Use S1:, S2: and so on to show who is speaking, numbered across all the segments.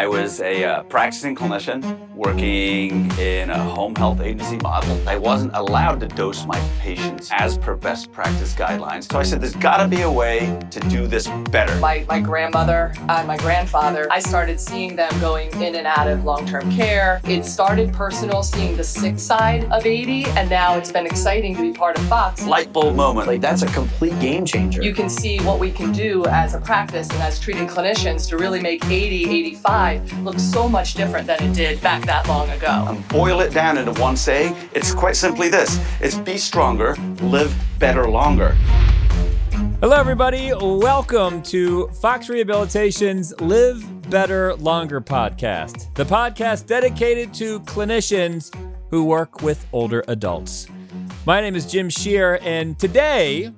S1: I was a uh, practicing clinician working in a home health agency model. I wasn't allowed to dose my patients as per best practice guidelines. So I said, there's got to be a way to do this better.
S2: My, my grandmother and my grandfather, I started seeing them going in and out of long term care. It started personal, seeing the sick side of 80, and now it's been exciting to be part of Fox.
S1: Light bulb moment.
S3: Like, that's a complete game changer.
S2: You can see what we can do as a practice and as treating clinicians to really make 80, 85 looks so much different than it did back that long ago.
S1: And boil it down into one saying, it's quite simply this it's be stronger, live better longer.
S4: Hello, everybody. Welcome to Fox Rehabilitation's Live Better Longer podcast, the podcast dedicated to clinicians who work with older adults. My name is Jim Shear, and today,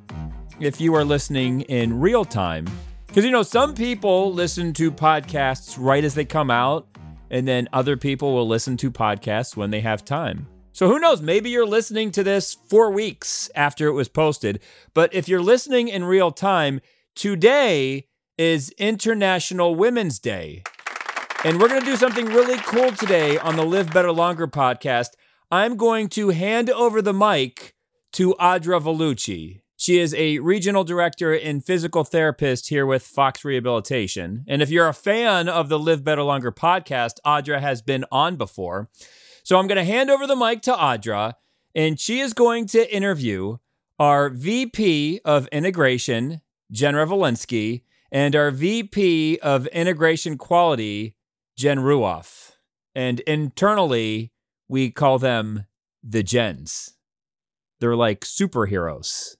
S4: if you are listening in real time, because, you know, some people listen to podcasts right as they come out, and then other people will listen to podcasts when they have time. So who knows? Maybe you're listening to this four weeks after it was posted. But if you're listening in real time, today is International Women's Day. And we're going to do something really cool today on the Live Better Longer podcast. I'm going to hand over the mic to Audra Vellucci. She is a regional director and physical therapist here with Fox Rehabilitation. And if you're a fan of the Live Better Longer podcast, Audra has been on before. So I'm going to hand over the mic to Audra, and she is going to interview our VP of Integration, Jen Revolinsky, and our VP of Integration Quality, Jen Ruoff. And internally, we call them the Jens. They're like superheroes.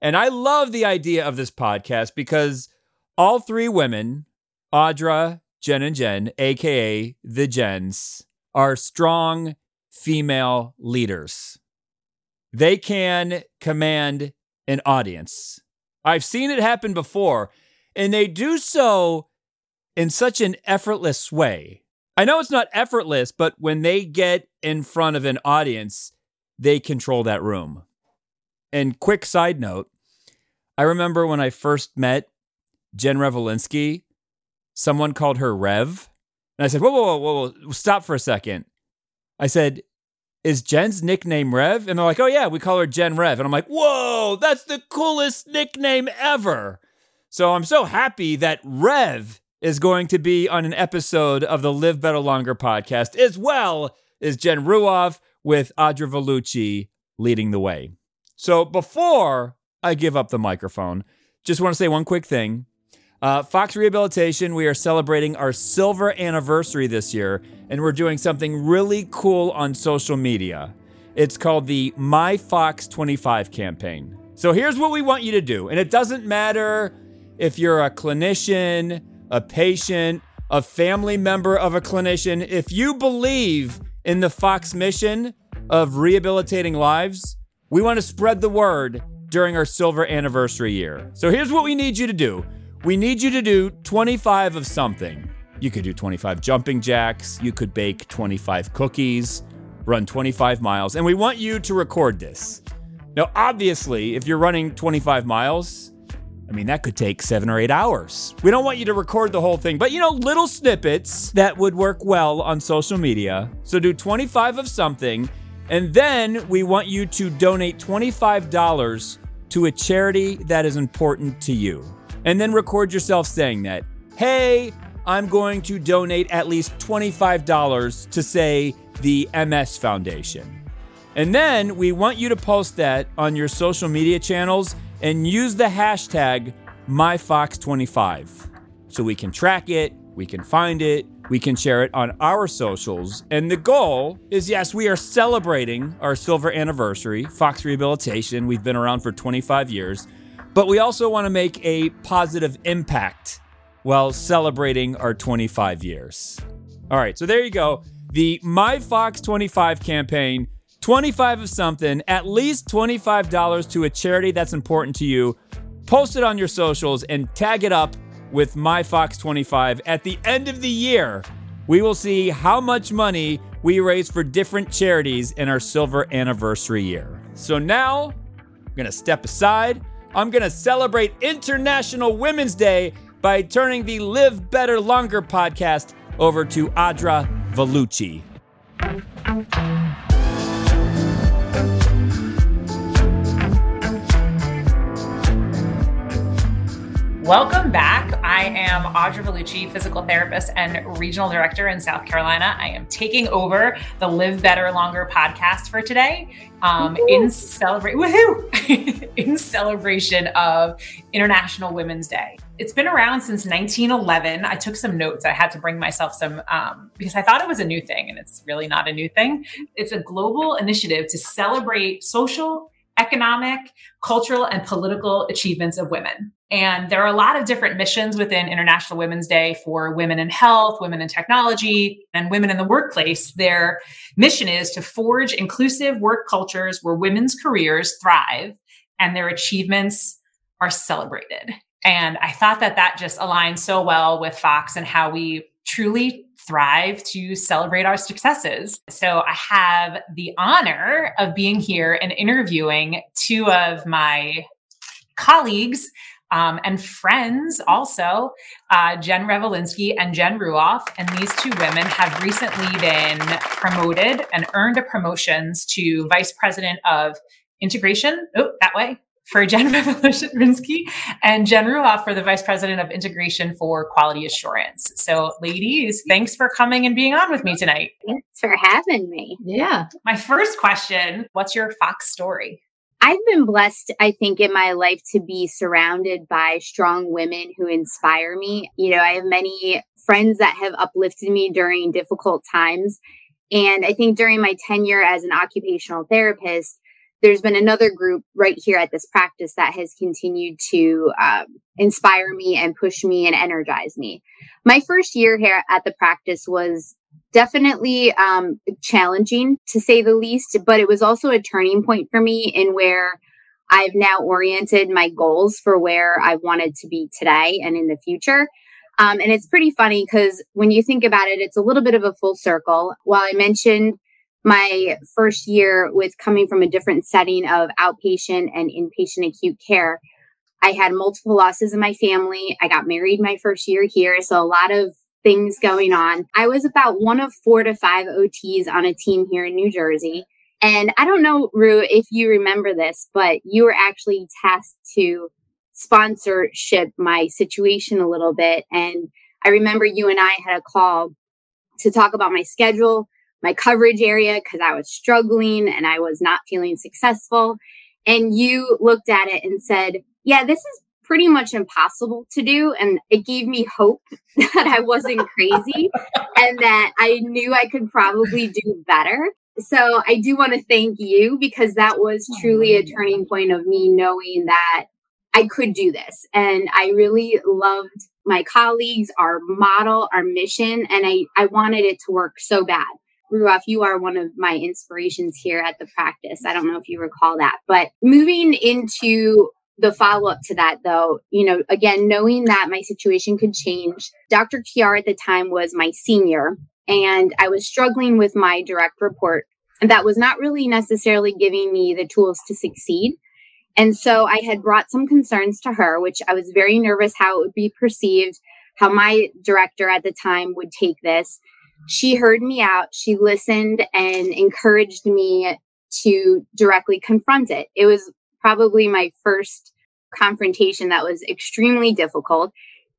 S4: And I love the idea of this podcast because all three women, Audra, Jen, and Jen, AKA the Jens, are strong female leaders. They can command an audience. I've seen it happen before, and they do so in such an effortless way. I know it's not effortless, but when they get in front of an audience, they control that room. And quick side note I remember when I first met Jen Revolinsky, someone called her Rev. And I said, whoa, whoa, whoa, whoa, stop for a second. I said, is Jen's nickname Rev? And they're like, oh, yeah, we call her Jen Rev. And I'm like, whoa, that's the coolest nickname ever. So I'm so happy that Rev is going to be on an episode of the Live Better Longer podcast, as well as Jen Ruoff with Audra Vellucci leading the way. So before I give up the microphone, just want to say one quick thing. Uh, Fox Rehabilitation, we are celebrating our silver anniversary this year, and we're doing something really cool on social media. It's called the My Fox 25 campaign. So here's what we want you to do, and it doesn't matter if you're a clinician, a patient, a family member of a clinician, if you believe in the Fox mission of rehabilitating lives, we want to spread the word during our silver anniversary year. So here's what we need you to do we need you to do 25 of something. You could do 25 jumping jacks, you could bake 25 cookies, run 25 miles, and we want you to record this. Now, obviously, if you're running 25 miles, I mean, that could take seven or eight hours. We don't want you to record the whole thing, but you know, little snippets that would work well on social media. So do 25 of something, and then we want you to donate $25 to a charity that is important to you. And then record yourself saying that, hey, I'm going to donate at least $25 to, say, the MS Foundation. And then we want you to post that on your social media channels and use the hashtag MyFox25 so we can track it, we can find it, we can share it on our socials. And the goal is yes, we are celebrating our silver anniversary, Fox Rehabilitation. We've been around for 25 years, but we also want to make a positive impact while celebrating our 25 years. All right, so there you go. The My Fox 25 campaign 25 of something, at least $25 to a charity that's important to you. Post it on your socials and tag it up with my Fox 25. At the end of the year, we will see how much money we raise for different charities in our silver anniversary year. So now, I'm gonna step aside. I'm gonna celebrate International Women's Day by turning the Live Better Longer podcast over to Audra Vellucci.
S5: Welcome back. I am Audra Vellucci, physical therapist and regional director in South Carolina. I am taking over the Live Better Longer podcast for today um, in celebrate in celebration of International Women's Day. It's been around since 1911. I took some notes. I had to bring myself some um, because I thought it was a new thing, and it's really not a new thing. It's a global initiative to celebrate social economic, cultural, and political achievements of women. And there are a lot of different missions within International Women's Day for women in health, women in technology, and women in the workplace. Their mission is to forge inclusive work cultures where women's careers thrive and their achievements are celebrated. And I thought that that just aligns so well with Fox and how we truly thrive to celebrate our successes. So I have the honor of being here and interviewing two of my colleagues um, and friends also, uh, Jen Revolinsky and Jen Ruoff. And these two women have recently been promoted and earned a promotions to vice president of integration. Oh, that way for Jen Revolinsky and Jen Ruoff for the Vice President of Integration for Quality Assurance. So, ladies, thanks for coming and being on with me tonight.
S6: Thanks for having me.
S5: Yeah. My first question What's your Fox story?
S6: I've been blessed, I think, in my life to be surrounded by strong women who inspire me. You know, I have many friends that have uplifted me during difficult times. And I think during my tenure as an occupational therapist, there's been another group right here at this practice that has continued to um, inspire me and push me and energize me. My first year here at the practice was definitely um, challenging to say the least, but it was also a turning point for me in where I've now oriented my goals for where I wanted to be today and in the future. Um, and it's pretty funny because when you think about it, it's a little bit of a full circle. While I mentioned my first year with coming from a different setting of outpatient and inpatient acute care. I had multiple losses in my family. I got married my first year here. So a lot of things going on. I was about one of four to five OTs on a team here in New Jersey. And I don't know, Rue, if you remember this, but you were actually tasked to sponsorship my situation a little bit. And I remember you and I had a call to talk about my schedule, my coverage area because I was struggling and I was not feeling successful. And you looked at it and said, Yeah, this is pretty much impossible to do. And it gave me hope that I wasn't crazy and that I knew I could probably do better. So I do want to thank you because that was oh, truly a turning point of me knowing that I could do this. And I really loved my colleagues, our model, our mission, and I, I wanted it to work so bad. Ruoff, you are one of my inspirations here at the practice. I don't know if you recall that, but moving into the follow up to that, though, you know, again, knowing that my situation could change, Dr. Kiar at the time was my senior, and I was struggling with my direct report. And that was not really necessarily giving me the tools to succeed. And so I had brought some concerns to her, which I was very nervous how it would be perceived, how my director at the time would take this she heard me out, she listened and encouraged me to directly confront it. It was probably my first confrontation that was extremely difficult.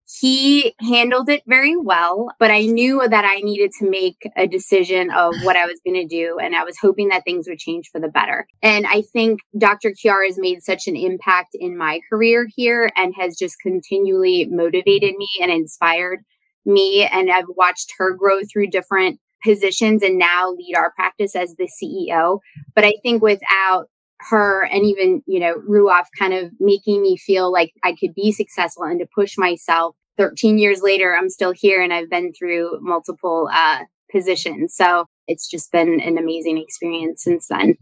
S6: He handled it very well, but I knew that I needed to make a decision of what I was going to do. And I was hoping that things would change for the better. And I think Dr. Kiara has made such an impact in my career here and has just continually motivated me and inspired me and I've watched her grow through different positions and now lead our practice as the CEO. But I think without her and even, you know, Ruoff kind of making me feel like I could be successful and to push myself 13 years later, I'm still here and I've been through multiple uh, positions. So it's just been an amazing experience since then.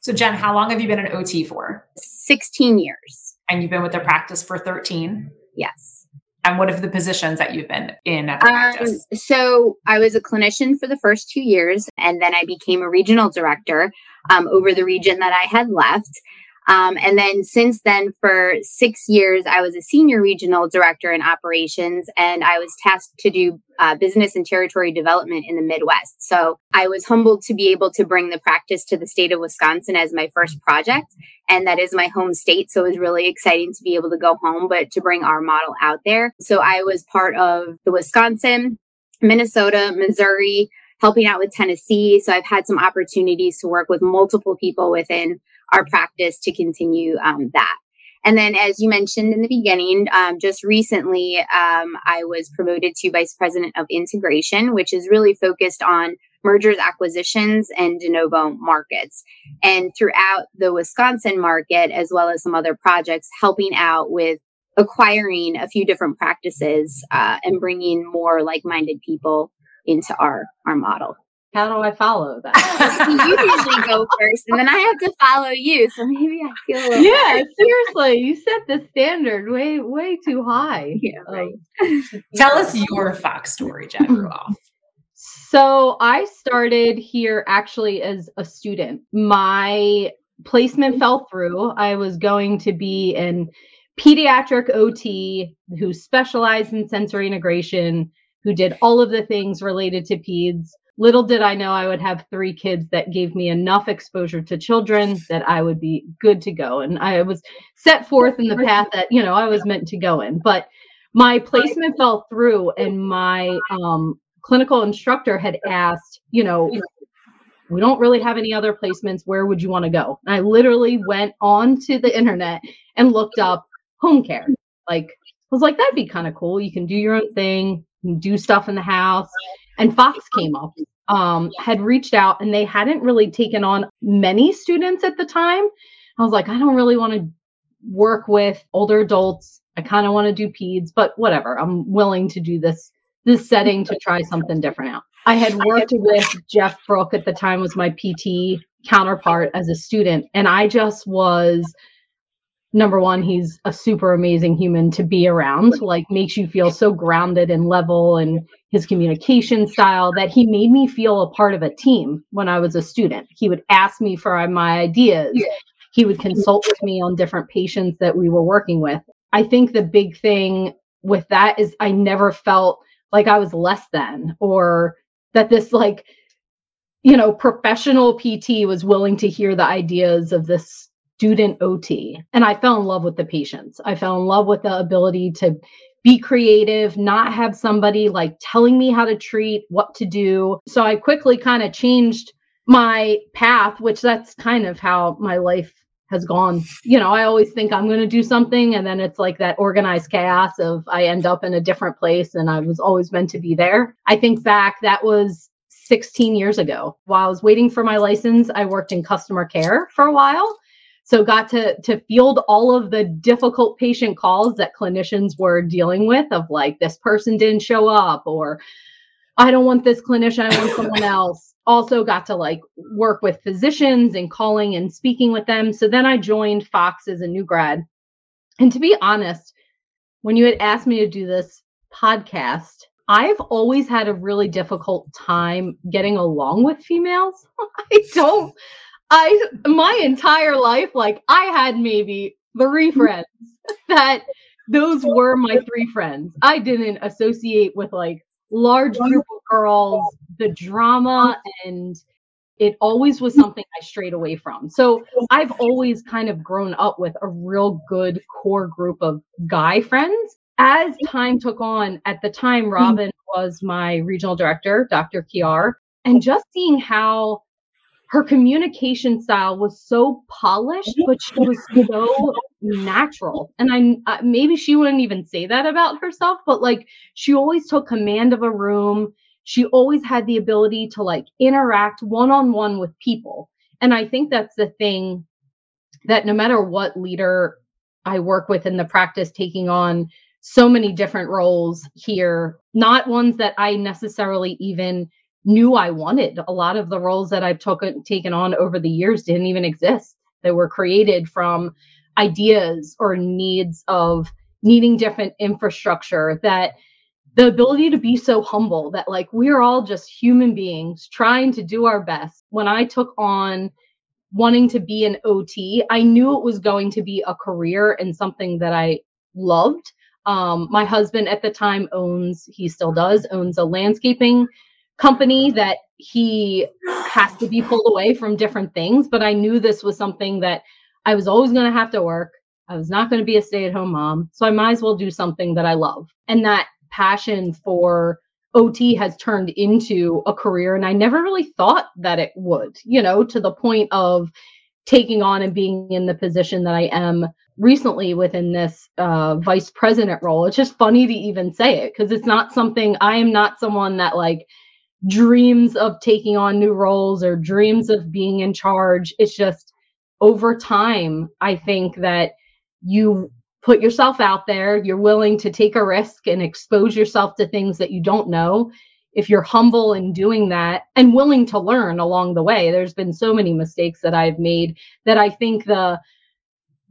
S5: So, Jen, how long have you been an OT for?
S6: 16 years.
S5: And you've been with the practice for 13?
S6: Yes.
S5: And what are the positions that you've been in at the um, practice?
S6: So I was a clinician for the first two years, and then I became a regional director um, over the region that I had left. Um, and then since then, for six years, I was a senior regional director in operations, and I was tasked to do uh, business and territory development in the Midwest. So I was humbled to be able to bring the practice to the state of Wisconsin as my first project. And that is my home state. So it was really exciting to be able to go home, but to bring our model out there. So I was part of the Wisconsin, Minnesota, Missouri, helping out with Tennessee. So I've had some opportunities to work with multiple people within our practice to continue um, that. And then, as you mentioned in the beginning, um, just recently, um, I was promoted to Vice President of Integration, which is really focused on mergers, acquisitions, and de novo markets. And throughout the Wisconsin market, as well as some other projects, helping out with acquiring a few different practices uh, and bringing more like minded people into our, our model.
S7: How do I follow that?
S6: you usually go first, and then I have to follow you. So maybe I feel a little
S7: yeah. Seriously, you set the standard way way too high.
S6: Yeah, right.
S5: Um, Tell us your Fox story, Jack Ruoff.
S7: So I started here actually as a student. My placement fell through. I was going to be an pediatric OT who specialized in sensory integration, who did all of the things related to peds little did I know I would have three kids that gave me enough exposure to children that I would be good to go. And I was set forth in the path that, you know, I was meant to go in. But my placement fell through, and my um, clinical instructor had asked, you know, we don't really have any other placements. Where would you want to go? And I literally went onto the internet and looked up home care. Like, I was like, that'd be kind of cool. You can do your own thing, do stuff in the house. And Fox came up um, had reached out and they hadn't really taken on many students at the time. I was like, I don't really want to work with older adults. I kind of want to do peds, but whatever. I'm willing to do this this setting to try something different out. I had worked with Jeff Brook at the time was my PT counterpart as a student and I just was number one he's a super amazing human to be around like makes you feel so grounded and level and his communication style that he made me feel a part of a team when I was a student. He would ask me for my ideas. He would consult with me on different patients that we were working with. I think the big thing with that is I never felt like I was less than or that this like you know professional PT was willing to hear the ideas of this student OT and I fell in love with the patients. I fell in love with the ability to be creative, not have somebody like telling me how to treat, what to do. So I quickly kind of changed my path, which that's kind of how my life has gone. You know, I always think I'm going to do something and then it's like that organized chaos of I end up in a different place and I was always meant to be there. I think back that was 16 years ago. While I was waiting for my license, I worked in customer care for a while so got to to field all of the difficult patient calls that clinicians were dealing with of like this person didn't show up or I don't want this clinician, I want someone else. Also got to like work with physicians and calling and speaking with them. So then I joined Fox as a new grad. And to be honest, when you had asked me to do this podcast, I've always had a really difficult time getting along with females. I don't I my entire life, like I had maybe three mm-hmm. friends that those were my three friends. I didn't associate with like large group of girls, the drama mm-hmm. and it always was mm-hmm. something I strayed away from. So I've always kind of grown up with a real good core group of guy friends. As time took on, at the time, Robin was my regional director, Dr. Kiar, and just seeing how her communication style was so polished, but she was so natural. And I uh, maybe she wouldn't even say that about herself, but like she always took command of a room. She always had the ability to like interact one on one with people. And I think that's the thing that no matter what leader I work with in the practice, taking on so many different roles here, not ones that I necessarily even knew I wanted. A lot of the roles that I've took, taken on over the years didn't even exist. They were created from ideas or needs of needing different infrastructure that the ability to be so humble that like we're all just human beings trying to do our best. When I took on wanting to be an OT, I knew it was going to be a career and something that I loved. Um, my husband at the time owns, he still does, owns a landscaping company that he has to be pulled away from different things. But I knew this was something that I was always going to have to work. I was not going to be a stay at home mom. So I might as well do something that I love. And that passion for OT has turned into a career. And I never really thought that it would, you know, to the point of taking on and being in the position that I am recently within this uh, vice president role. It's just funny to even say it because it's not something I am not someone that like dreams of taking on new roles or dreams of being in charge. It's just over time, I think that you put yourself out there, you're willing to take a risk and expose yourself to things that you don't know. If you're humble in doing that and willing to learn along the way, there's been so many mistakes that I've made that I think the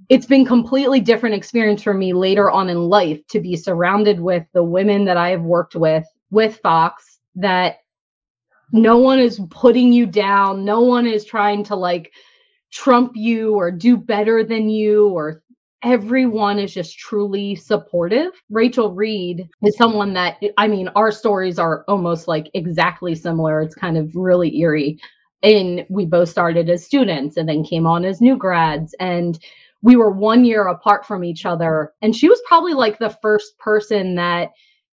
S7: it's been completely different experience for me later on in life to be surrounded with the women that I have worked with with Fox that no one is putting you down, no one is trying to like trump you or do better than you or everyone is just truly supportive. Rachel Reed is someone that, I mean, our stories are almost like exactly similar. It's kind of really eerie. And we both started as students and then came on as new grads. And we were one year apart from each other. And she was probably like the first person that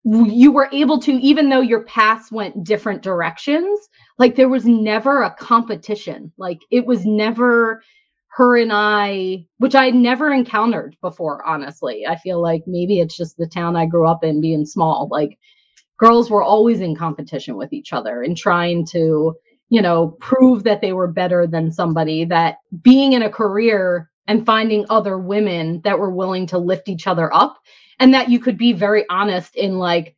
S7: you were able to, even though your paths went different directions, like there was never a competition. Like it was never her and I, which I never encountered before, honestly. I feel like maybe it's just the town I grew up in being small. Like girls were always in competition with each other and trying to, you know, prove that they were better than somebody, that being in a career and finding other women that were willing to lift each other up and that you could be very honest in like,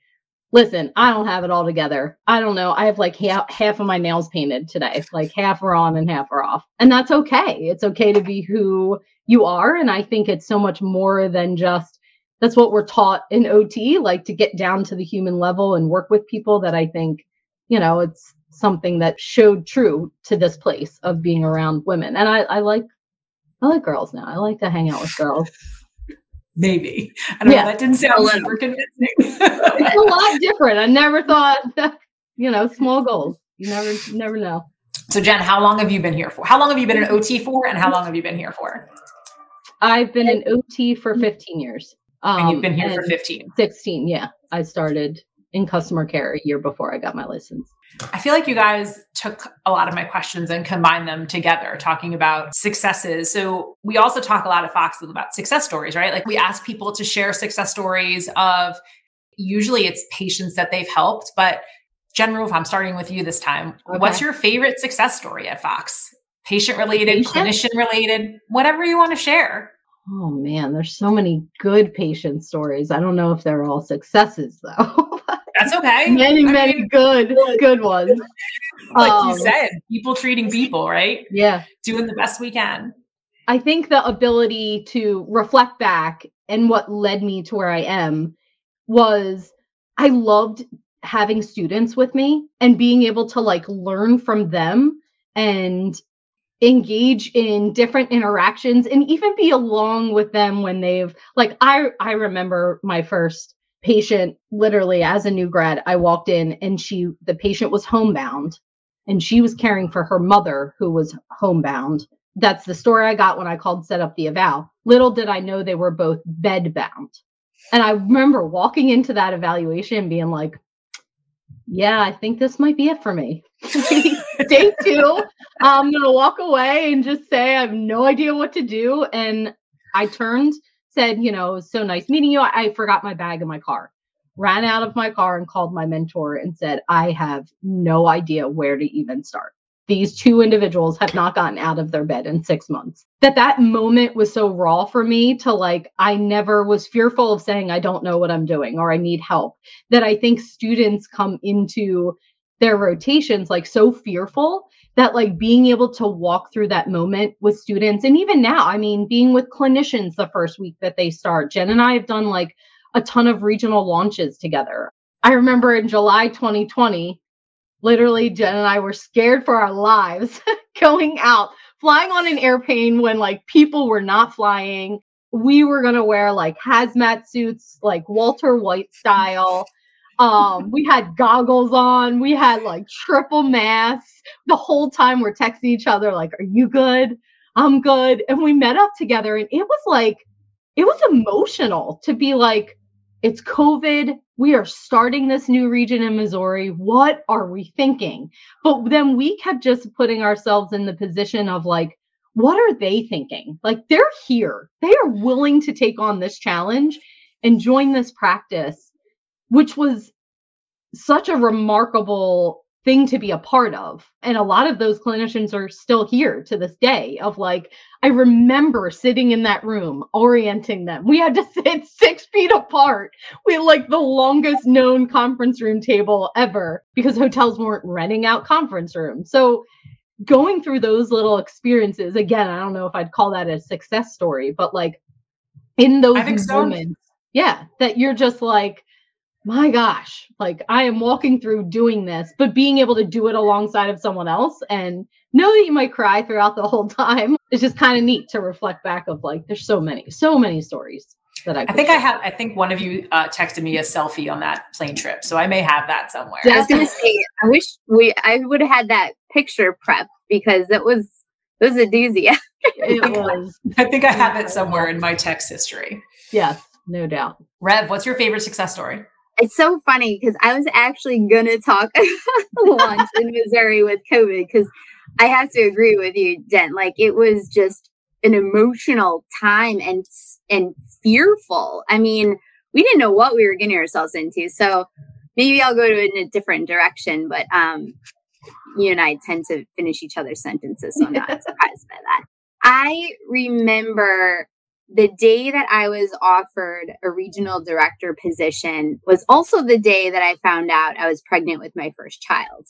S7: listen, I don't have it all together. I don't know. I have like half, half of my nails painted today. Like half are on and half are off. And that's okay. It's okay to be who you are. And I think it's so much more than just that's what we're taught in OT, like to get down to the human level and work with people that I think, you know, it's something that showed true to this place of being around women. And I, I like I like girls now. I like to hang out with girls
S5: maybe. I don't yeah. know. That didn't sound super convincing.
S7: it's a lot different. I never thought, you know, small goals. You never, never know.
S5: So, Jen, how long have you been here for? How long have you been an OT for, and how long have you been here for?
S7: I've been an OT for 15 years.
S5: Um, and you've been here for 15.
S7: 16, yeah. I started in customer care a year before I got my license.
S5: I feel like you guys took a lot of my questions and combined them together, talking about successes. So, we also talk a lot of Fox about success stories, right? Like, we ask people to share success stories of usually it's patients that they've helped. But, Jen Ruoff, I'm starting with you this time. Okay. What's your favorite success story at Fox? Patient related, clinician related, whatever you want to share.
S7: Oh man, there's so many good patient stories. I don't know if they're all successes though.
S5: That's okay.
S7: many, I many mean, good, good ones.
S5: Like um, you said, people treating people, right?
S7: Yeah.
S5: Doing the best we can.
S7: I think the ability to reflect back and what led me to where I am was I loved having students with me and being able to like learn from them and engage in different interactions and even be along with them when they've like I I remember my first patient literally as a new grad I walked in and she the patient was homebound and she was caring for her mother who was homebound. That's the story I got when I called set up the eval. Little did I know they were both bed bound and I remember walking into that evaluation being like yeah I think this might be it for me. Day two, I'm gonna walk away and just say I have no idea what to do. And I turned, said, you know, so nice meeting you. I, I forgot my bag in my car, ran out of my car and called my mentor and said, I have no idea where to even start. These two individuals have not gotten out of their bed in six months. That that moment was so raw for me to like, I never was fearful of saying, I don't know what I'm doing or I need help. That I think students come into their rotations like so fearful that like being able to walk through that moment with students and even now i mean being with clinicians the first week that they start jen and i have done like a ton of regional launches together i remember in july 2020 literally jen and i were scared for our lives going out flying on an airplane when like people were not flying. We were going to wear like hazmat suits, like Walter White style. Um, we had goggles on. We had like triple masks. The whole time we're texting each other, like, "Are you good? I'm good." And we met up together, and it was like, it was emotional to be like, "It's COVID. We are starting this new region in Missouri. What are we thinking?" But then we kept just putting ourselves in the position of like, what are they thinking? Like they're here. They are willing to take on this challenge and join this practice which was such a remarkable thing to be a part of. And a lot of those clinicians are still here to this day of like, I remember sitting in that room orienting them. We had to sit six feet apart. We had like the longest known conference room table ever because hotels weren't renting out conference rooms. So going through those little experiences, again, I don't know if I'd call that a success story, but like in those moments, so. yeah, that you're just like, my gosh, like I am walking through doing this, but being able to do it alongside of someone else and know that you might cry throughout the whole time is just kind of neat to reflect back of like, there's so many, so many stories that I,
S5: I think share. I have, I think one of you uh, texted me a selfie on that plane trip. So I may have that somewhere.
S6: I was going to say, I wish we, I would have had that picture prep because it was, it was a doozy.
S7: it was.
S5: I think I have it somewhere in my text history.
S7: Yes, no doubt.
S5: Rev, what's your favorite success story?
S6: It's so funny because I was actually gonna talk launch in Missouri with COVID because I have to agree with you, Jen. Like it was just an emotional time and and fearful. I mean, we didn't know what we were getting ourselves into. So maybe I'll go to in a different direction. But um, you and I tend to finish each other's sentences, so I'm not surprised by that. I remember the day that I was offered a regional director position was also the day that I found out I was pregnant with my first child.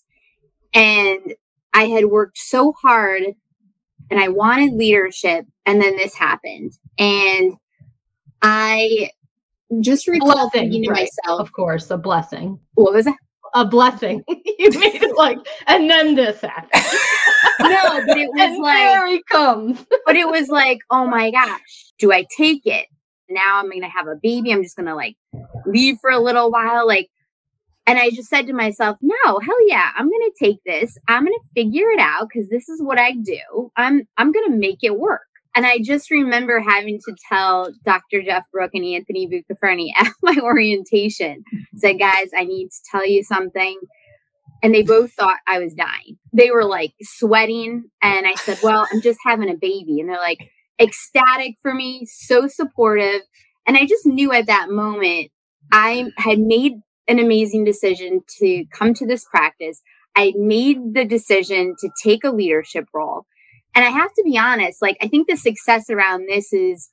S6: And I had worked so hard and I wanted leadership. And then this happened. And I just recall thinking to right. myself,
S7: of course, a blessing.
S6: What was that?
S7: A blessing. you made it like, and then this happened.
S6: no, but it was like
S7: there he comes.
S6: but it was like, oh my gosh, do I take it? Now I'm going to have a baby. I'm just going to like leave for a little while. Like, and I just said to myself, no, hell yeah, I'm going to take this. I'm going to figure it out because this is what I do. I'm, I'm going to make it work. And I just remember having to tell Dr. Jeff Brook and Anthony Bucaferni at my orientation, said, guys, I need to tell you something. And they both thought I was dying. They were like sweating. And I said, well, I'm just having a baby. And they're like, ecstatic for me, so supportive. And I just knew at that moment I had made an amazing decision to come to this practice. I made the decision to take a leadership role. And I have to be honest, like, I think the success around this is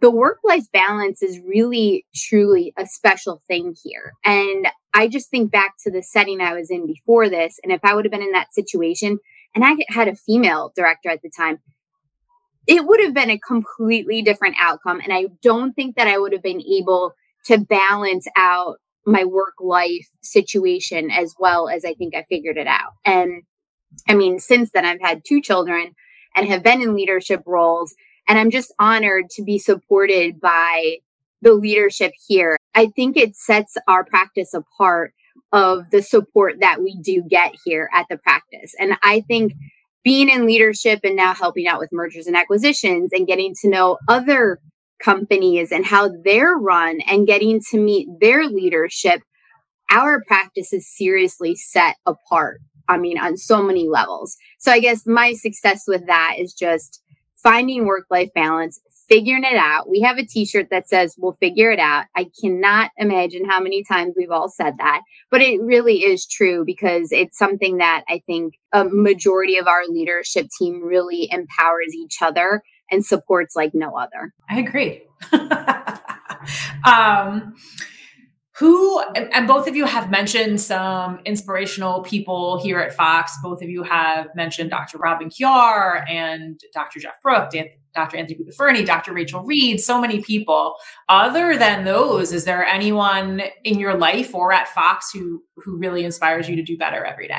S6: the work life balance is really, truly a special thing here. And I just think back to the setting I was in before this. And if I would have been in that situation and I had a female director at the time, it would have been a completely different outcome. And I don't think that I would have been able to balance out my work life situation as well as I think I figured it out. And I mean, since then, I've had two children and have been in leadership roles. And I'm just honored to be supported by the leadership here. I think it sets our practice apart of the support that we do get here at the practice. And I think being in leadership and now helping out with mergers and acquisitions and getting to know other companies and how they're run and getting to meet their leadership, our practice is seriously set apart. I mean, on so many levels. So I guess my success with that is just finding work life balance, figuring it out. We have a t shirt that says, We'll figure it out. I cannot imagine how many times we've all said that, but it really is true because it's something that I think a majority of our leadership team really empowers each other and supports like no other.
S5: I agree. um, who and both of you have mentioned some inspirational people here at Fox. Both of you have mentioned Dr. Robin Kiar and Dr. Jeff Brook, Dr. Anthony Bucaferni, Dr. Rachel Reed, so many people. Other than those, is there anyone in your life or at Fox who who really inspires you to do better every day?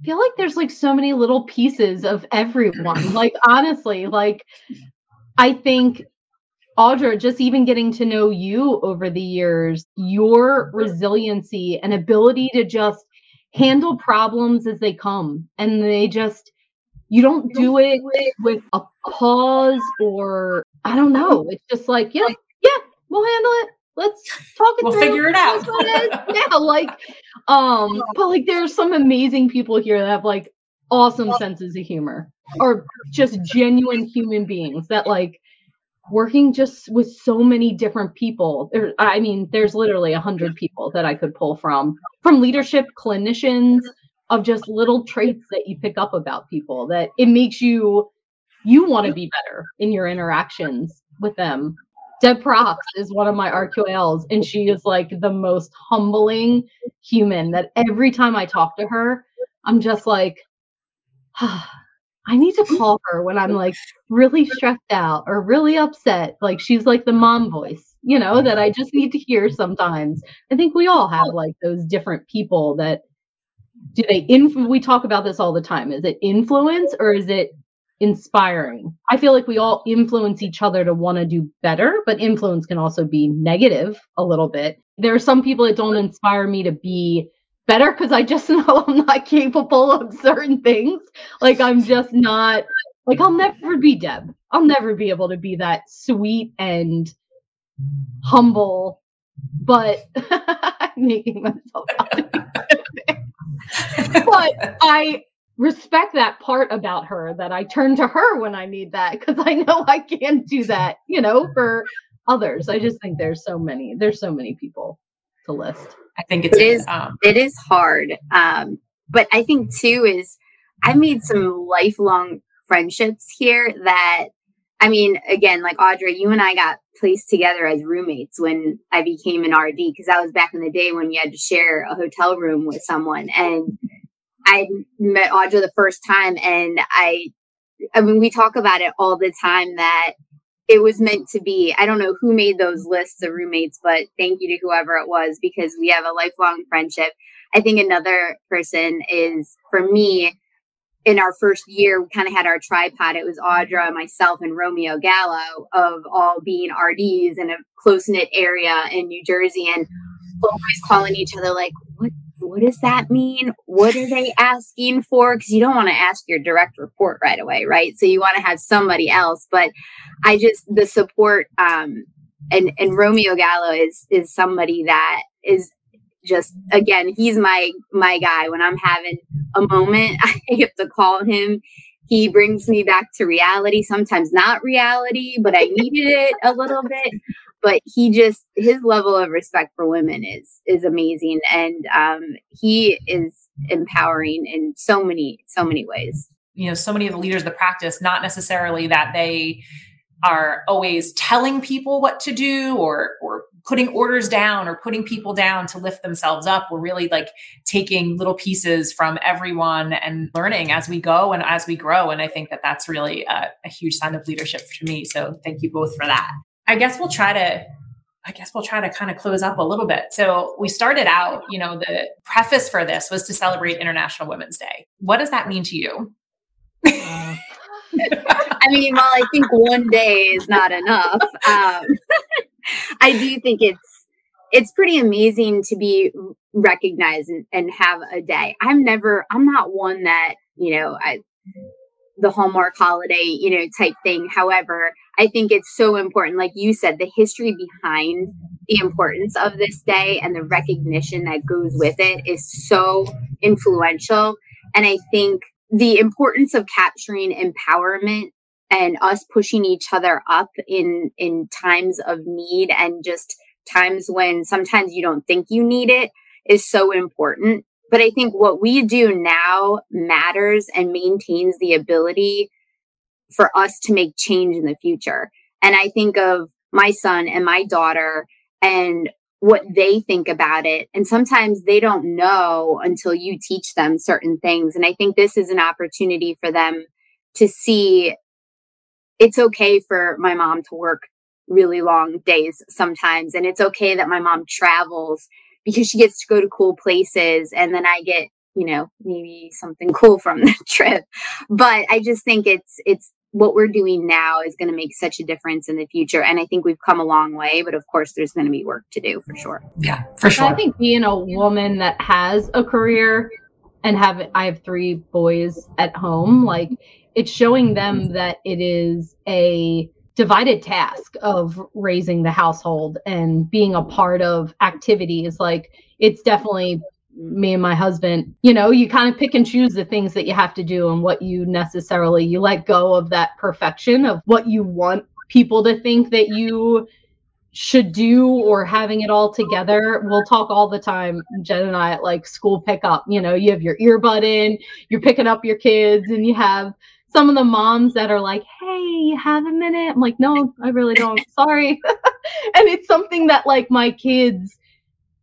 S7: I feel like there's like so many little pieces of everyone. like honestly, like I think Audra, just even getting to know you over the years, your resiliency and ability to just handle problems as they come. And they just, you don't do it with a pause or I don't know. It's just like, yeah, yeah, we'll handle it. Let's talk it
S5: we'll
S7: through.
S5: figure it out.
S7: yeah, like, um, but like there's some amazing people here that have like awesome senses of humor or just genuine human beings that like working just with so many different people. There i mean there's literally a hundred people that i could pull from from leadership clinicians of just little traits that you pick up about people that it makes you you want to be better in your interactions with them. Deb prox is one of my rqls and she is like the most humbling human that every time i talk to her i'm just like ah, I need to call her when I'm like really stressed out or really upset. Like she's like the mom voice, you know, that I just need to hear sometimes. I think we all have like those different people that do they inf- we talk about this all the time. Is it influence or is it inspiring? I feel like we all influence each other to want to do better, but influence can also be negative a little bit. There are some people that don't inspire me to be better because I just know I'm not capable of certain things. Like I'm just not like I'll never be Deb. I'll never be able to be that sweet and humble, but I'm making myself but I respect that part about her that I turn to her when I need that because I know I can't do that, you know, for others. I just think there's so many, there's so many people to list.
S5: I think it's
S6: it is
S5: um,
S6: it is hard. Um, but I think too is I made some lifelong friendships here that I mean, again, like Audrey, you and I got placed together as roommates when I became an RD because that was back in the day when you had to share a hotel room with someone. And I met Audrey the first time, and I, I mean, we talk about it all the time that it was meant to be. I don't know who made those lists of roommates, but thank you to whoever it was because we have a lifelong friendship. I think another person is for me in our first year, we kind of had our tripod. It was Audra, myself, and Romeo Gallo of all being RDs in a close knit area in New Jersey and always calling each other like, what does that mean? What are they asking for? Because you don't want to ask your direct report right away, right? So you want to have somebody else. But I just the support um and and Romeo Gallo is is somebody that is just again he's my my guy when i'm having a moment i have to call him he brings me back to reality sometimes not reality but i needed it a little bit but he just his level of respect for women is is amazing. And um, he is empowering in so many so many ways.
S5: You know so many of the leaders of the practice not necessarily that they are always telling people what to do or or putting orders down or putting people down to lift themselves up. We're really like taking little pieces from everyone and learning as we go and as we grow. And i think that that's really a, a huge sign of leadership to me. So thank you both for that I guess we'll try to I guess we'll try to kind of close up a little bit. So we started out, you know, the preface for this was to celebrate International Women's Day. What does that mean to you?
S6: I mean, while I think one day is not enough, um, I do think it's it's pretty amazing to be recognized and, and have a day. I'm never, I'm not one that you know, I the Hallmark holiday, you know, type thing. However, I think it's so important, like you said, the history behind the importance of this day and the recognition that goes with it is so influential. And I think the importance of capturing empowerment and us pushing each other up in in times of need and just times when sometimes you don't think you need it is so important but I think what we do now matters and maintains the ability for us to make change in the future. And I think of my son and my daughter and what they think about it. And sometimes they don't know until you teach them certain things. And I think this is an opportunity for them to see it's okay for my mom to work really long days sometimes. And it's okay that my mom travels because she gets to go to cool places and then I get you know, maybe something cool from the trip. But I just think it's it's what we're doing now is going to make such a difference in the future. And I think we've come a long way, but of course, there's going to be work to do for sure.
S5: Yeah, for sure.
S7: I think being a woman that has a career and have I have three boys at home, like it's showing them that it is a divided task of raising the household and being a part of activities. Like it's definitely me and my husband, you know, you kind of pick and choose the things that you have to do and what you necessarily you let go of that perfection of what you want people to think that you should do or having it all together. We'll talk all the time, Jen and I at like school pickup. You know, you have your earbud in, you're picking up your kids, and you have some of the moms that are like, Hey, you have a minute? I'm like, No, I really don't. Sorry. and it's something that like my kids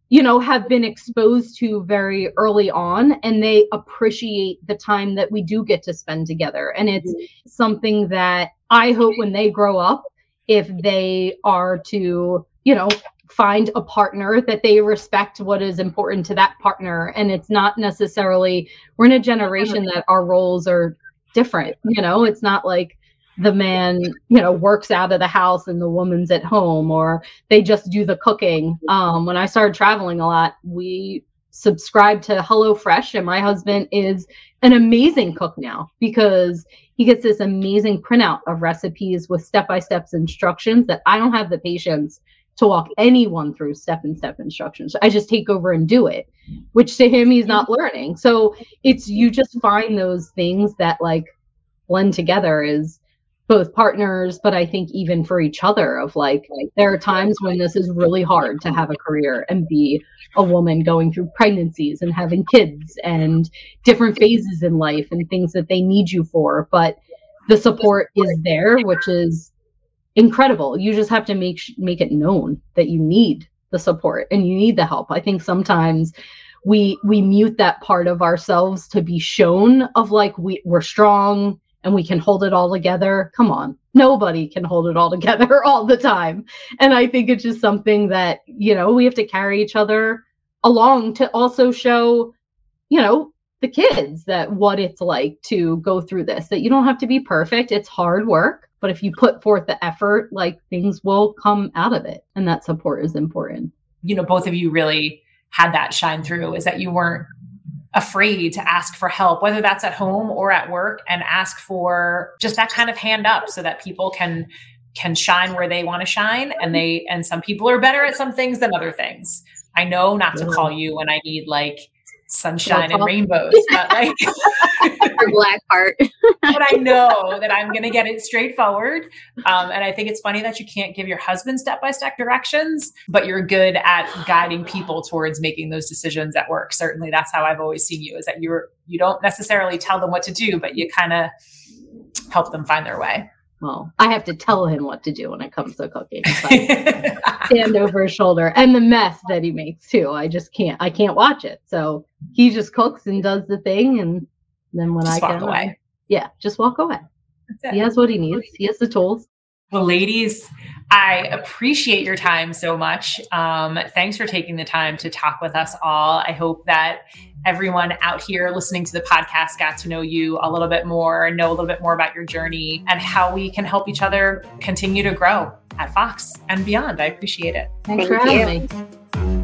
S7: you know, have been exposed to very early on and they appreciate the time that we do get to spend together. And it's mm-hmm. something that I hope when they grow up, if they are to, you know, find a partner that they respect what is important to that partner. And it's not necessarily, we're in a generation that our roles are different. You know, it's not like, the man, you know, works out of the house and the woman's at home, or they just do the cooking. Um, when I started traveling a lot, we subscribed to HelloFresh, and my husband is an amazing cook now because he gets this amazing printout of recipes with step-by-step instructions that I don't have the patience to walk anyone through step and step instructions. I just take over and do it, which to him he's not learning. So it's you just find those things that like blend together is both partners, but I think even for each other of like, like there are times when this is really hard to have a career and be a woman going through pregnancies and having kids and different phases in life and things that they need you for. But the support is there, which is incredible. You just have to make make it known that you need the support and you need the help. I think sometimes we we mute that part of ourselves to be shown of like we, we're strong and we can hold it all together. Come on. Nobody can hold it all together all the time. And I think it's just something that, you know, we have to carry each other along to also show, you know, the kids that what it's like to go through this, that you don't have to be perfect. It's hard work. But if you put forth the effort, like things will come out of it. And that support is important.
S5: You know, both of you really had that shine through is that you weren't afraid to ask for help, whether that's at home or at work, and ask for just that kind of hand up so that people can can shine where they want to shine and they and some people are better at some things than other things. I know not to call you when I need like sunshine and rainbows, but like
S6: black heart.
S5: but I know that I'm going to get it straightforward. Um, and I think it's funny that you can't give your husband step by step directions, but you're good at guiding people towards making those decisions at work. Certainly, that's how I've always seen you. Is that you're you don't necessarily tell them what to do, but you kind of help them find their way
S7: well, I have to tell him what to do when it comes to cooking. stand over his shoulder and the mess that he makes too. I just can't. I can't watch it. So he just cooks and does the thing, and then when
S5: just
S7: I
S5: walk away,
S7: yeah, just walk away. He has what he needs. He has the tools.
S5: Well, ladies, I appreciate your time so much. Um, thanks for taking the time to talk with us all. I hope that everyone out here listening to the podcast got to know you a little bit more, know a little bit more about your journey, and how we can help each other continue to grow at Fox and beyond. I appreciate it.
S7: Thanks Thank for having you. me.